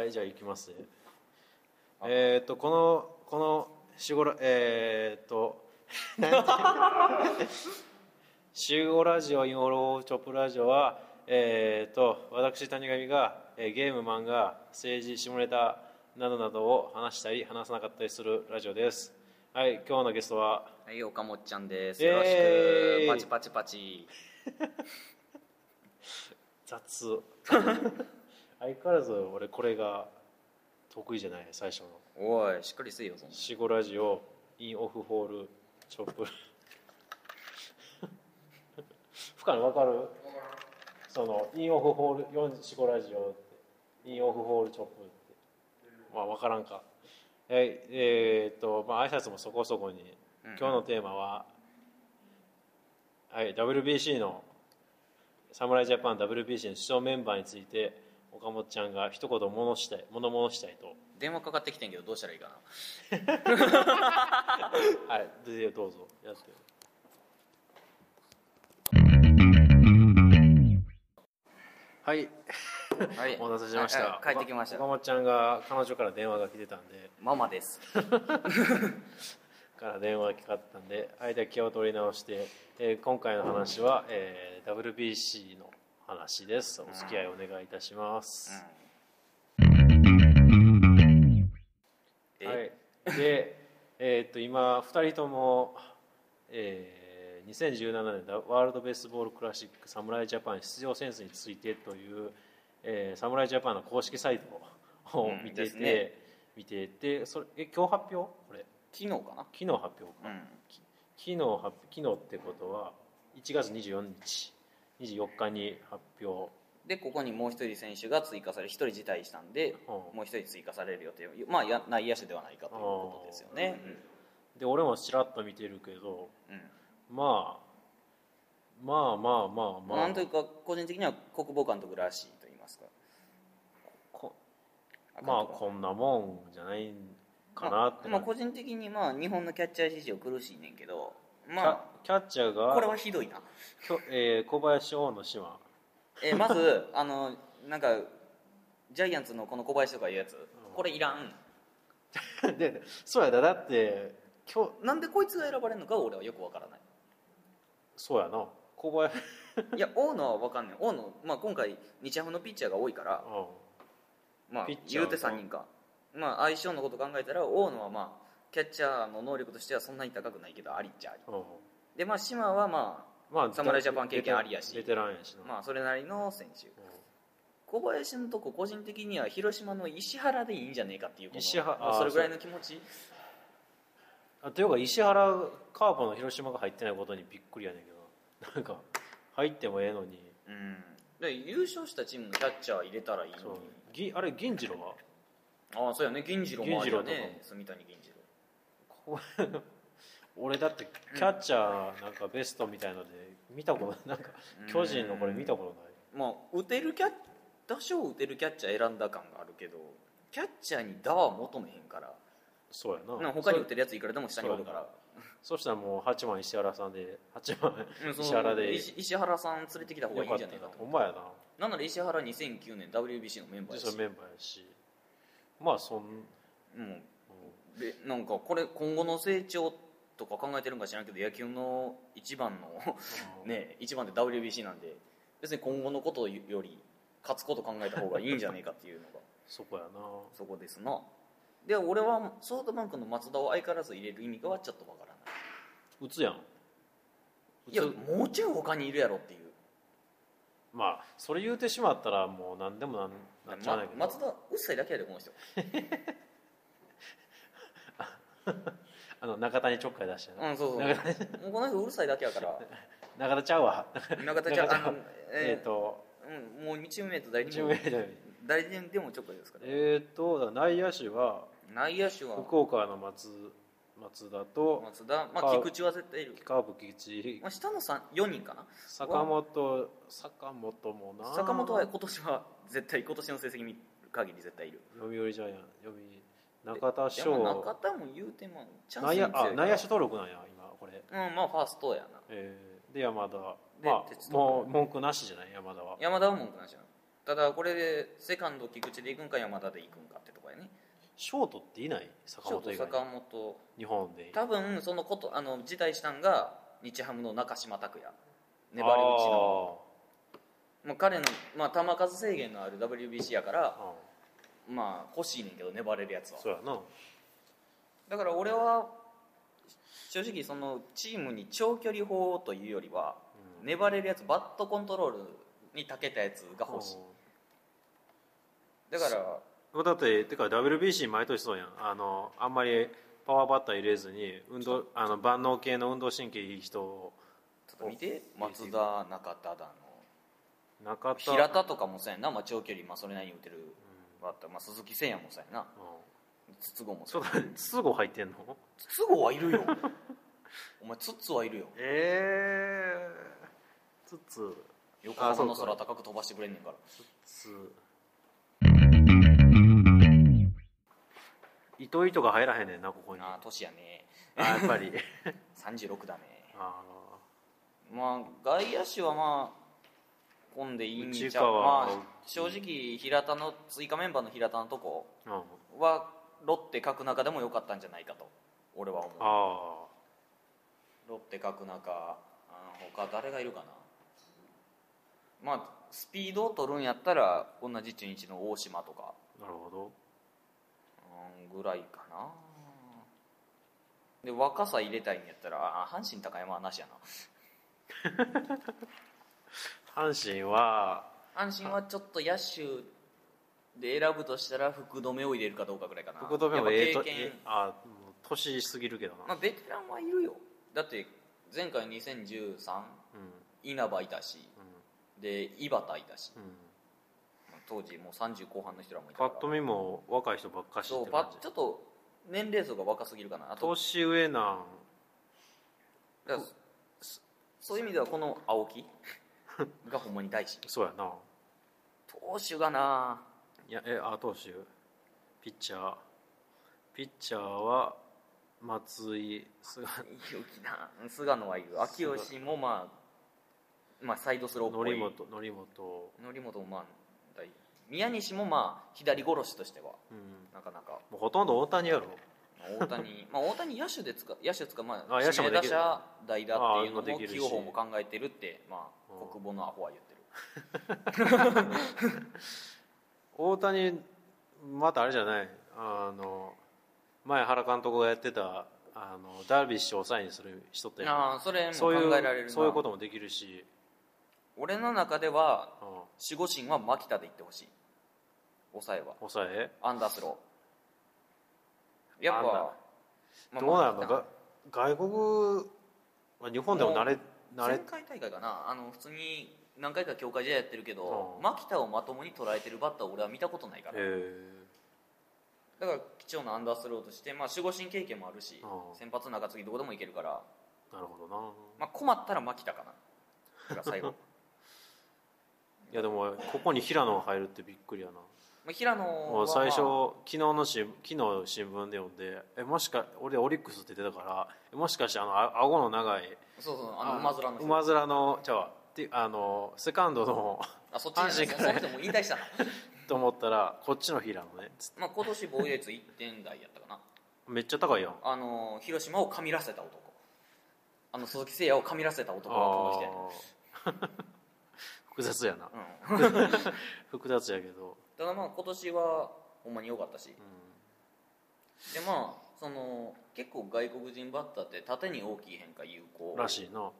はいじゃあ行きますね。えーっとこのこのしごらえーっと 集合ラジオインオロチョップラジオはえーっと私谷上が、えーゲーム漫画政治下ネタなどなどを話したり話さなかったりするラジオですはい今日のゲストは？はい、岡本ちゃんです。えーよろしく。パチパチパチ。雑相変わらず俺これが得意じゃない最初の。おい、しっかりせえよ、そんな。シゴラジオインオフホールチョップ。深野分かる？そのインオフホール4シゴラジオインオフホールチョップって。まあ分からんか。ええーっとまあ挨拶もそこそこに。うん今日のテーマは、はい WBC の侍ジャパン WBC の主将メンバーについて岡本ちゃんが一言物したい物申したいと電話かかってきてんけど、どうしたらいいかな。はい、でどうぞやって。はい、はい。お待たせしました。はいはい帰ってきました岡。本ちゃんが彼女から電話が来てたんで、ママです。から電話が来かったんで、はい、では気を取り直して、えー今回の話は、えー WBC の話です。お付き合いお願いいたします。えはい、で、えーっと今2人とも、えー2017年ワールドベースボールクラシック侍ジャパン出場選手についてという、えー侍ジャパンの公式サイトをうん。見てて、ですね。見ててそれえ今日発表？これ。昨日かな？昨日発表か、うん。昨日発昨日ってことは1月24日24日に発表、で、ここにもう一人選手が追加され、一人辞退したんで、うんもう一人追加される予定。まあ、や内野手ではないかということですよね。で俺もちらっと見てるけどうん。うんまあまあまあまあまあなんというか、個人的には国防監督らしいと言いますか。こまあこんなもんじゃないんかなってまあ、まあ個人的にまあ日本のキャッチャー事情苦しいねんけどまキャッチャーがあこれはひどいな、きょえー小林大野島。えーまずあのなんかジャイアンツのこの小林とかいうやつ。これいらん。でそうやだだって今日なんでこいつが選ばれるのか俺はよくわからない。そうやな。小林 いや大野は分かんない。大野、まあ、今回日ハムのピッチャーが多いから、まあピッ、チャー言うて3人か、まあ、相性のこと考えたら大野はまあキャッチャーの能力としてはそんなに高くないけどありっちゃあり。うんうんでまあ島はままあ侍ジャパン経験ありやし。ベテランやしまあそれなりの選手。う小林のとこ個人的には広島の石原でいいんじゃねえかっていう石原まあそれぐらいの気持ち。んあというか石原カープの広島が入ってないことにびっくりやねんけど。なんか入ってもええのに。うん。で優勝したチームのキャッチャー入れたらいいのに。ぎあれ銀次郎は？ああそうやね。銀次郎もあるよ銀次郎ね住谷銀次郎。こ俺だってキャッチャーなんかベストみたいので見たことなんか巨人のこれ見たことない。まあ打てるキャッ多少打てるキャッチャー選んだ感があるけどキャッチャーに打は求めへんから。そうやな。な他に打てるやついくらでも下におるから。そしたらもう8番石原さんで8番うんその石原で石石原さん連れてきた方がいいんじゃないかと。ほんまやな。なんなら石原2009年 WBC のメンバーやし。メンバーやし。まあそん、もううん。でなんかこれ今後の成長とか考えてるんか知らんけど野球の一番のね一番で WBC なんで別に今後のことより勝つこと考えた方がいいんじゃねえかっていうのが。そこやな。そこですな。で俺はソフトバンクの松田を相変わらず入れる意味がちょっとわからない。打つやん。打いやつもうちょい他にいるやろっていう。まあそれ言うてしまったらもう何でもなんなっちゃうねんけど、ま松田うっさいだけやでこの人 あの中谷ちょっかい出してな、うんそうそう。もうこの人うるさいだけやから。中田ちゃうわ。中田ちゃん中田あのええっ、と。うん、もうチームメイト誰にも誰にでもちょっかいですから、えっとだから内野手は内野手は。福岡の松松田と松田、まあ、か菊池は絶対いる、カーブ菊池。まあ、下の三4人かな。坂本坂本もな。坂本は今年は絶対今年の成績見る限り絶対いる。読売ジャイアン読売中田翔。まあ中田も言うてもチャンスあ内野手登録なんや今これ、うんまあファーストやな。えーで山田。でまあ鉄道もう文句なしじゃない山田は。山田は文句なしやな。ただこれでセカンド菊池で行くんか山田で行くんかってとこやね。ショートっていない？坂本以外に。坂本。日本で。多分そのことあの辞退したんが日ハムの中島拓也。粘り打ちの。もう彼の、まあ、球数制限のある WBC やからあーまあ欲しいねんけど粘れるやつは。そうやな。だから俺は正直そのチームに長距離砲というよりはうん。粘れるやつバットコントロールに長けたやつが欲しい。だからう。んだっててか WBC 毎年そうやん。あのあんまりパワーバッター入れずに運動あの万能系の運動神経いい人をちょっと見て。松田中田だの。中田。平田とかもそうやんな、まあ、長距離、まあ、それなりに打てるバッター、まあ、鈴木誠也もそうやな。うん。筒香もそそうだ筒香入ってんの？筒香はいるよ。お前筒はいるよ。ええー、筒。横浜の空高く飛ばしてくれんねんから。筒。糸糸が入らへんねんなここに。ああ年やね。あやっぱり。36だね。あまあ外野手はまあ混んでいいんちゃうまあ正直平田の追加メンバーの平田のとこはロッテ角中でも良かったんじゃないかと俺は思う。あロッテ角中あ他誰がいるかな。まあスピードを取るんやったら同じ中日の大島とか。あなるほど。うんぐらいかな。で若さ入れたいんやったらあ阪神高山はなしやな 阪神は阪神はちょっと野手で選ぶとしたら福留を入れるかどうかぐらいかな。福留もええとあもう年すぎるけどな、まあ、ベテランはいるよ。だって前回2013うん。稲葉いたしで井端いたし。うん。うん当時もう30後半の人らもいたから。パッと見も若い人ばっかしそうちょっと年齢層が若すぎるかな年上なん。だそういう意味ではこの青木？がほんまに大事。そうやな。投手がな。いやえあ投手？ピッチャー。ピッチャーは松井菅。勇気な。菅野はいる。秋吉もまあまあサイドスローっぽい。則本則本。則本もまあ大宮西もまあ左殺しとしてはうん。なかなか。もうほとんど大谷やろ。まあ大谷まあ大谷野手で使う野手使うまああ野手打できる。者代打っていうのもあできる用法も考えてるってまあうん。国母のアホは言ってる。大谷またあれじゃない。あの前原監督がやってたあのダルビッシュを抑えにする人って。ああそれもそういう考えられるな。そういうこともできるし、俺の中ではうん、守護神は牧田で行ってほしい。抑えは。抑え？アンダースローやっぱ、まあどうなの牧田が外国は日本でも慣れ慣れ。前回大会かな。あの普通に何回か強化試合やってるけど、うん。牧田をまともに捉えてるバッターを俺は見たことないから、え。だから貴重なアンダースローとして、まあ、守護神経験もあるし、うん。先発中継ぎどこでもいけるから、ー、なるほどな。まあ、困ったら牧田かな。が最後。いやでもここに平野が入るってびっくりやなまあ平野は、もう最初、昨日のし昨日新聞で読んでえもしか俺オリックスって出てたからえもしかしてあのあ顎の長いそうそうあの馬面の人。馬面のちゃうわ。ってあのセカンドのあそっちじゃない。阪神からその人もう引退したな、と思ったらこっちの平野ね。まあ、今年防御率1点台やったかな。めっちゃ高いやん。あの広島をかみらせた男。あの鈴木誠也をかみらせた男がこの人や 複雑やな。うん。複雑やけど、ただまあ今年はほんまに良かったし。うでまあその結構外国人バッターって縦に大きい変化有効。ん、らしいな。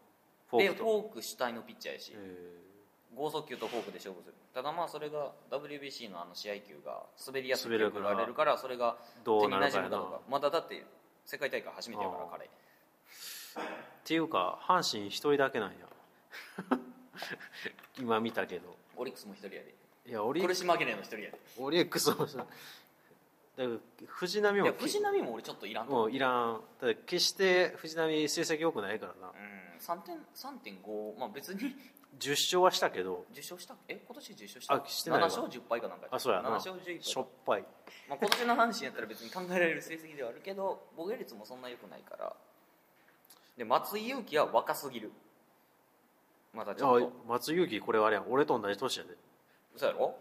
フォでークと。フォーク主体のピッチャーやし。え剛速球とフォークで勝負する。ただまあそれが WBC のあの試合球が滑りやすく滑る。からられるからそれが手にうなるかやな。馴染むかどうか。まだだって世界大会初めてやから彼。っていうか阪神一人だけなんや。今見たけど。オリックスも一人やでいやオリ苦し紛れの一人やで。オリックスもさだから藤波もいや藤波も俺ちょっといらんと思う。もういらん。だから決して藤波成績良くないからな。うん3点3.5まあ別に。10勝はしたけど。受賞した？え今年受賞した？あしてないわ。7勝10敗かなんかあそうやな。7勝11しょ敗っぱい。まあ、今年の阪神やったら別に考えられる成績ではあるけど防御率もそんな良くないから。で松井裕樹は若すぎる。またちょっあと松井裕樹これはあれやん。俺と同じ年やでそうやろ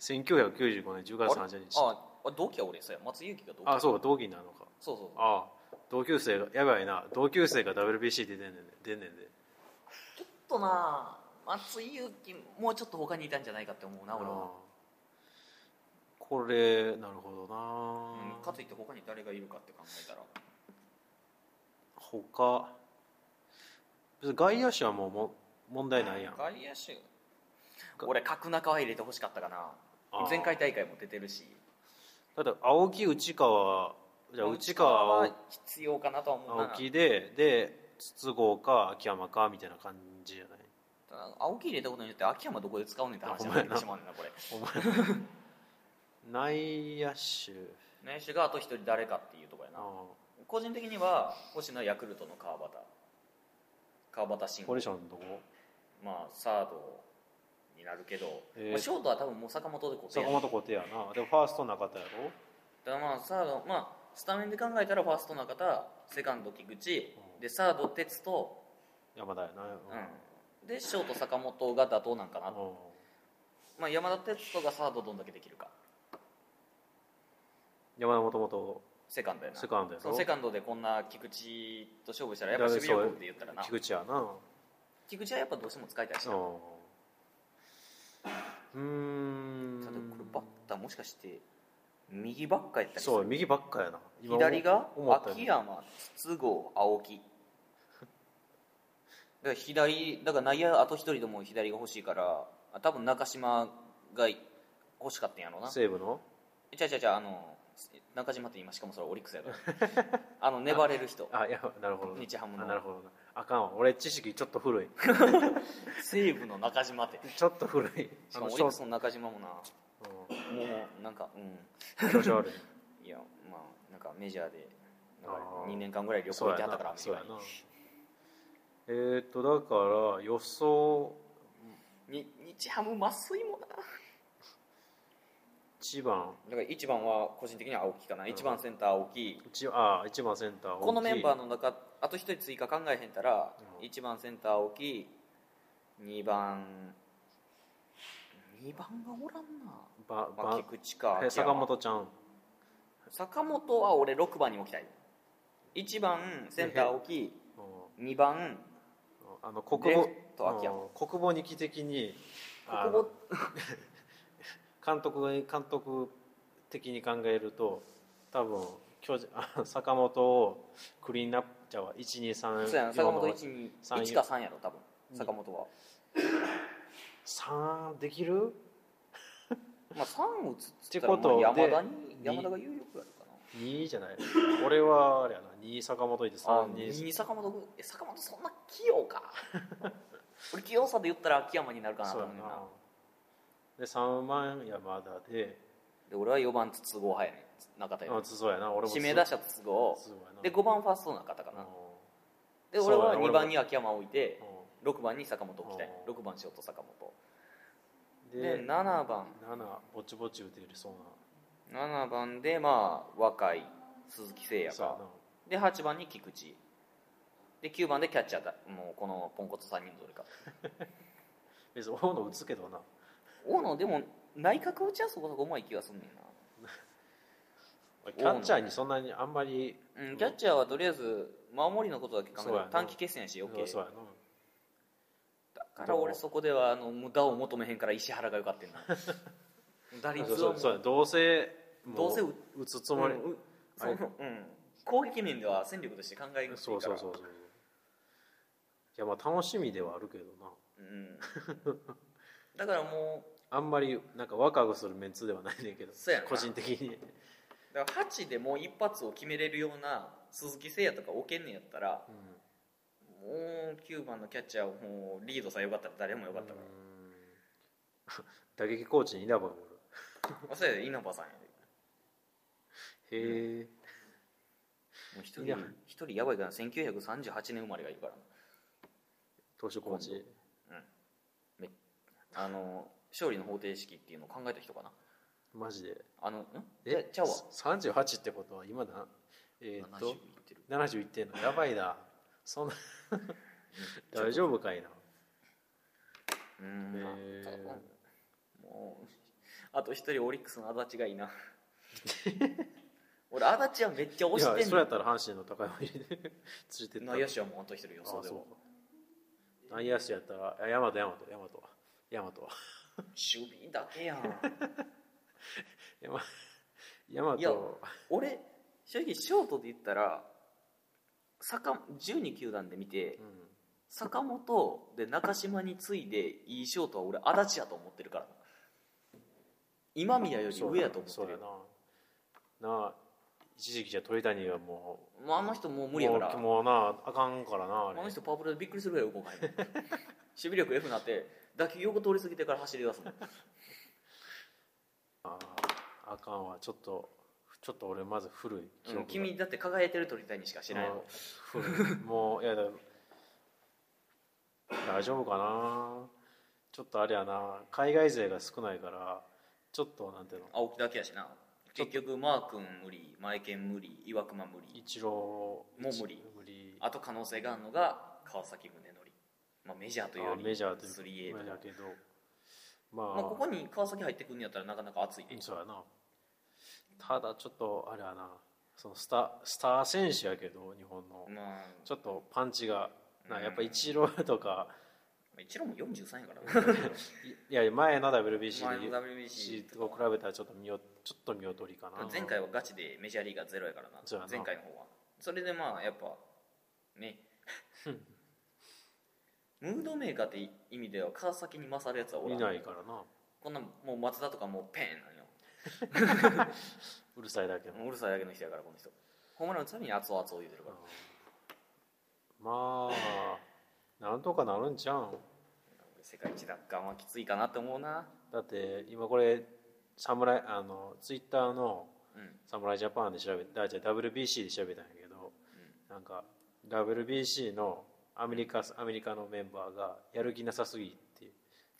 ？1995 年10月あれ30日。ああ同期は俺。そうや。松井裕樹が同期。あそうか同期になるのか。そうそうそう。ああ同級生がやばいな。同級生が WBC で出んねんで出んねんで。ちょっとな松井裕樹もうちょっと他にいたんじゃないかって思うな俺は、これなるほどな、うん、かといって他に誰がいるかって考えたら。他。別に外野手はもうも問題ないやん。外野手俺角中は入れてほしかったかな。前回大会も出てるし。ただ青木内川じゃあ内川はは必要かなとは思うな。青木でで筒香か秋山かみたいな感じじゃない？青木入れたことによって秋山どこで使うねんって話にあなってしまうねんなこれ。内野手。内手があと一人誰かっていうところやな。あ個人的には星野ヤクルトの川端。川端慎吾。ポジションどこ？まあサードになるけど、えー。まあ、ショートは多分もう坂本で固定や。坂本固定やな。でもファースト中田やろ？だからまあサードまあスタメンで考えたらファースト中田セカンド菊池。うん。でサード哲と、山田やな。うん、でショート坂本が妥当なんかな、うん。まあ、山田哲人がサードどんだけできるか。山田もともとセカンドやな。セカンドやろ？そのセカンドでこんな菊池と勝負したらやっぱ守備力で言ったらな。菊池やな。菊池はやっぱどうしても使いたいしな、うんうーん。さてこれバッターもしかして右ばっかやったりすそうる右ばっかやな。今左が秋山筒香青木。だから左だから内野あと一人でも左が欲しいからあ多分中島が欲しかったんやろうな。西武の？ちゃうちゃうちゃうあの中島って今しかもそれオリックスやから。あの粘れる人。あいやなるほど。日ハムの。あなるほどなあかんわ。俺知識ちょっと古い。西武の中島って。ちょっと古い。しかもオリックスの中島もな。もううなんかうん。ん調子悪い。いやまあなんかメジャーでなんかあー。2年間ぐらい旅行行ってはったからアメリカにな。えー、っとだから予想。に日ハム増井もな。1番。だから1番は個人的には青木かな、うん1番センター青木。一あ1番センターこのメンバーのの中あと1人追加考えへんたら、うん。1番センター青木2番2番がおらんな、ばまあ、ば菊池か坂本ちゃん。坂本は俺6番に置きたい。1番センター青木うん。2番あの国母国母二期的にあ国の母 監督が監督的に考えると多分巨人あ坂本をクリーンナップじゃあ123そうやな坂本1に三1か3やろ多分。うん坂本は、3できる？まあ3打つっつったらってことでまあ山田にに山田が有力やるかな。2じゃない？俺はあれやな2坂本いてあ3にに坂本え坂本そんな器用か？俺器用さで言ったら秋山になるかなと思うな。で3番山田でで俺は4番筒香派やねん中田よあそうやな。俺も指名打者筒香で5番ファースト中田かな。うで俺はそうや2番に秋山置いてん。6番に坂本置きたい。うん。6番ショート坂本。うんで7番。7ぼちぼち打てるそう7番でまあ若い鈴木誠也か。で8番に菊池。で9番でキャッチャーだ。もうこのポンコツ3人のどれか。別に大野打つけどな。大野でも内角打ちはそこそこうまい気がすんねんな。キャッチャーにそんなにあんまりうん、キャッチャーはとりあえず守りのことだけ考えそうやな。て短期決戦やし余計そうやな。だから俺そこではあの無駄を求めへんから石原がよかったんな。打率はそうどうせもどうせ打打つつもり、うんそのうん、攻撃面では戦力として考えるそうそうそうそう。いやまあ楽しみではあるけどな。うん、だからもあんまりなんかワクワクするメンツではないねんけどそうやな。個人的に。うだから8でもう一発を決めれるような鈴木誠也とか置けんねんやったらうもう9番のキャッチャーをもうリードさえよかったら誰もよかったかん。打撃コーチに稲葉がおる。ら、まあ、そうやで稲葉さんやで。へえ。もう一人いや。一人やばいから1938年生まれがいるから。な投手コーチ。めあの勝利の方程式っていうのを考えた人かな？マジで？あのん？え？ちゃうわ。38ってことは今な？えーっ70といってる。70いってんの？やばいな。そんな。大丈夫かいな？うんへまあー。もうあと一人オリックスの足立がいいな。俺足立はめっちゃい推してんのやそれやったら阪神の高山入りで 連れてった。内野手はもうあと一人予あ想で内野手やったらあ大和大和大和。大和は守備だけやん。大和大いや和俺正直ショートで言ったら坂12球団で見てうん。坂本で中島に次いでいいショートは俺足立やと思ってるから。今宮より上やと思ってるな。な。あ一時期じゃ鳥谷はもうもうあの人もう無理やから。もうもうなあかんからなあれ。あの人パワープロでびっくりするぐらい動かへん。守備力 F になって打球横通り過ぎてから走り出すもん。あああかんわ。ちょっとちょっと俺まず古いうん君だって輝いてる鳥谷しか知らないもん。もうい。やだ大丈夫かな。ちょっとあれやな。海外勢が少ないからちょっとなんていうの。青木だけやしな結局マー君無理前健無理岩隈無理。一郎もう無理。無理。あと可能性があるのが川崎宗則、まあ、メジャーというよありメジャーという 3A とかだけど。まあ、まあ、ここに川崎入ってくんやったらなかなか熱いねそうやな。ただちょっとあれやな。そのスタスター選手やけど日本の。まあ。ちょっとパンチが。なうん。やっぱ一郎とか一郎も43やから い いや前の WBC 前ので WBC と比べたらちょっと見よちょっと見劣りかな。前回はガチでメジャーリーガーゼロやからな。前回の方は。それでまあやっぱね。ムードメーカーって意味では川崎に勝るやつはおらん。見ないからな。こんなもう松田とかもうペンなんよ。うるさいだけの、もううるさいだけの人やからこの人。ホームラン打つために熱々言うてるから。まあなんとかなるんちゃうん？世界一奪還はきついかなって思うな。だって今これ侍あのツイッターのうん。侍ジャパンで調べたじゃあ WBC で調べたんやけど、なんか WBC のアメリカアメリカのメンバーがやる気なさすぎって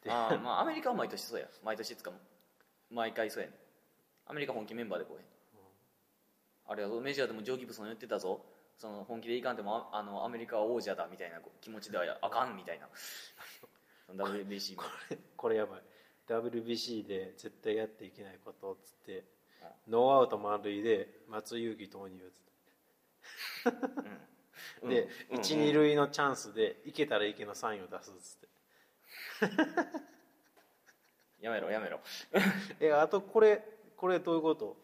でああまあアメリカは毎年そうや。毎年つか毎回そうやね。アメリカ本気メンバーでこうへん。あれはメジャーでもジョー・ギブソン言ってたぞ。その本気でいかんでもああのアメリカは王者だみたいな気持ちではあかんみたいな WBC もこれやばい。WBC で絶対やっていけないことっつってノーアウト満塁で松井裕樹投入っつって。うん。で、うん。一二塁のチャンスでいけたらいけのサインを出すっつって。やめろやめろ。えあとこれこれどういうこと？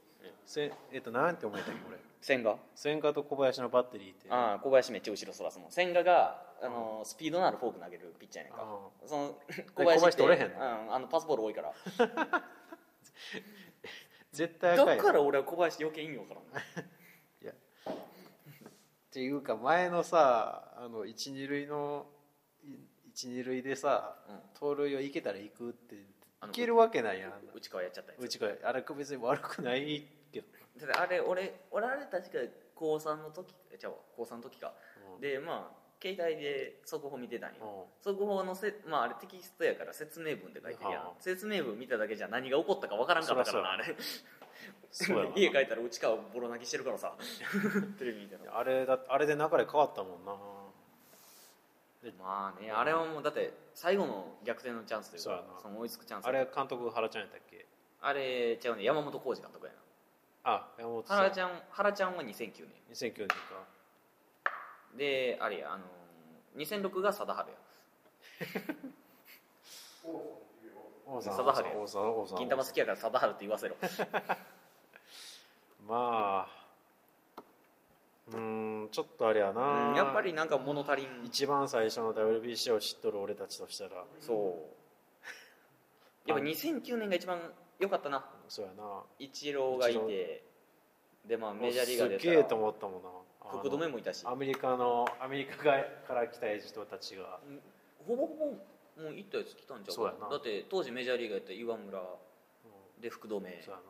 せえっとなんて思えたっけこれ千賀？千賀と小林のバッテリーってああ小林めっちゃ後ろそらすもん。千賀があのスピードのあるフォーク投げるピッチャーやねんか。その小林って取れへんの？うん、あのパスボール多いから。絶対だから俺は小林余計意味わからん いや。っていうか前のさあの一二塁のい一二塁でさ、うん。盗塁をいけたら行くっていけるわけないやん。内川やっちゃったやつ。うちからあれ別に悪くないだってあれ俺俺あれ確か高3の時えちゃうわ高3の時か、うん。でまあ携帯で速報見てたんよ、うん。速報のせ、まあ、あれテキストやから説明文で書いてるやん、はあ説明文見ただけじゃ何が起こったかわからんかったからなあれ。家帰ったら内川ボロ泣きしてるからさ。テレビ見てたあれだあれで流れ変わったもんな。まあねあれはもうだって最後の逆転のチャンスというかその追いつくチャンスあれ監督原ちゃんやったっけ？あれちゃうね山本浩二監督やなあ山本さん。原ちゃん原ちゃんは2009 2009年か。年であれやあのー2006が貞治や。貞治王さん王さん金玉好きやから貞治って言わせろ。まあうーんちょっとあれやな、うんやっぱりなんか物足りん。一番最初の WBC を知っとる俺たちとしたら。そう。やっぱ2009年が一番良かったな。そうやな。イチローがいてでまあメジャーリーガーですげえと思ったもんな。福留もいたし。アメリカのアメリカがから来た人たちが。ほぼほぼもう行ったやつ来たんちゃうかそうやな。だって当時メジャーリーガーやった岩村うで福留。んそうやな。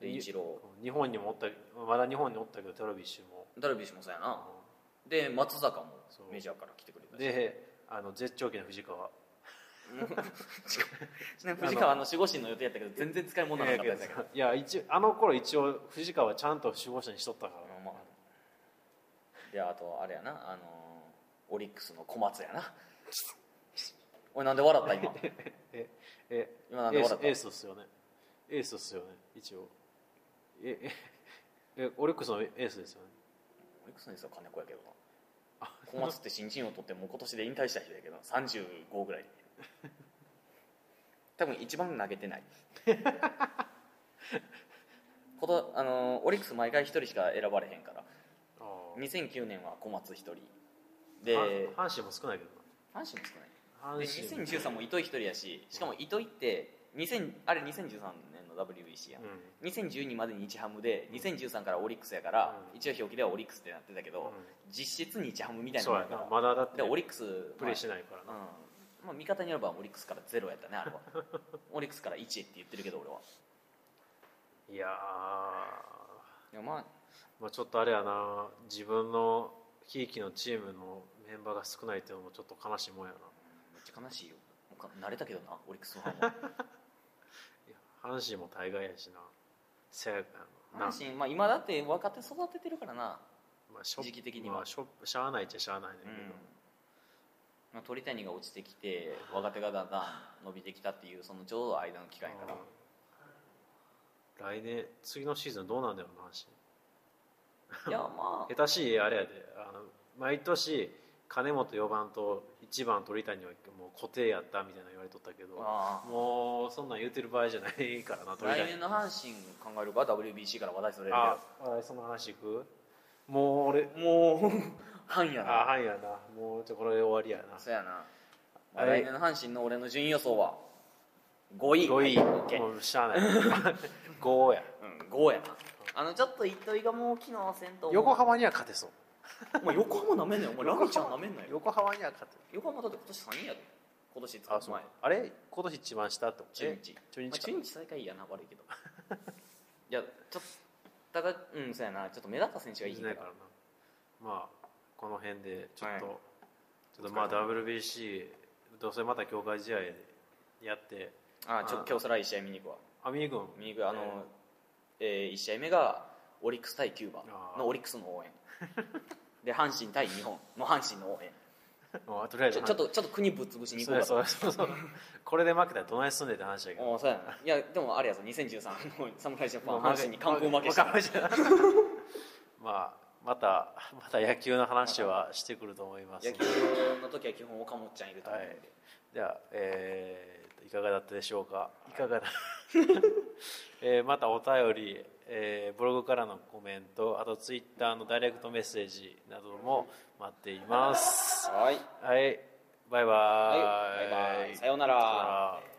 でイチロ日本にもおったまだ日本におったけどダルビッシュも、ーダルビッシュもそうやな。で松坂もメジャーから来てくれたし。であの絶頂期の藤川 藤川の守護神の予定やったけど全然使い物なかったやつだけどいや一あの頃一応藤川はちゃんと守護者にしとったから、まあ。であとあれやなあのオリックスの小松やな。俺なんで笑った今？ええ今なんで笑った？エースエースっすよね。エースっすよね一応。えええオリックスのエースですよね。オリックスのやつは金子やけどな。小松って新人を取ってもう今年で引退した人やけど35ぐらい 多分一番投げてない。ことあのオリックス毎回1人しか選ばれへんから。ああ2009年は小松1人。では阪神も少ないけど阪神も少ない。なで阪神2013も糸井1人やししかも糸井って2000あれ2013年の WBC や。ん、うん2012まで日ハムで2013からオリックスやから、うん。一応表記ではオリックスってなってたけど、うん。実質日ハムみたいなそうやなもんやからまだだってでオリックスプレーしないからな、まあうんまあ、見方によればオリックスからゼロやったねあれは。オリックスから1って言ってるけど俺は。いやいやまあー、まあ、ちょっとあれやな。自分のひいきのチームのメンバーが少ないっていうのもちょっと悲しいもんやな。めっちゃ悲しいよ。もうか慣れたけどなオリックスのファンも。いや阪神も大概やしな。せやな。阪神、まあ、今だって若手育ててるからな。まあ、時期的には。まあ、しょしゃあないっちゃしゃあないねんけど、まあ、鳥谷が落ちてきて若手がだんだん伸びてきたっていうそのちょうど間の期間やから来年次のシーズンどうなんだろうな阪いやま神 下手しいあれやであの毎年金本4番と1番鳥谷はもう固定やったみたいな言われとったけどああ。もうそんなん言うてる場合じゃないからなあ鳥谷来年の阪神考えれば WBC から話題それるああその話いくもう俺もう阪やな。あはいやな。もうちょこれで終わりやな。そうやな、まあはい。来年の阪神の俺の順位予想は？5位。5位、はいもうしゃあない。5や。うん、5やな。あのちょっと糸井がもう機能せんと横浜には勝てそう。お前横浜なめんなよ。お前ラミちゃんなめんなよ。横浜には勝て。る横浜だって今年3人やで。今年あそう。前。あれ？今年一番下ってこと中日。まあ、中日最下位やな悪いけど。いやちょっとただうんそうやな。ちょっと目立った選手がいいかいないからまあこの辺でちょっと、はい。ちょっとまあ WBC どうせまた強化試合やってあちょあ今日そら1試合見に行くわ。アミー君見に行く。あの、え1試合目がオリックス対キューバあー。のオリックスの応援。で阪神対日本の阪神の応援 まあとりあえずちょちょっとちょっと国ぶっ潰しに行こそううかと。やそうやそうそうこれで負けたらどないすんねんって話だけど。おそうやな。いやでもあれやぞ2013の侍ジャパン阪神に完封負けしたまあまたまた野球の話はしてくると思います野球の時は基本岡本ちゃんいると思うんで、では、えーといかがだったでしょうかいかがだ、えーまたお便り、えーブログからのコメントあとツイッターのダイレクトメッセージなども待っています。はい。はい。バイバイ、はい。バイバイ。さようなら。さようなら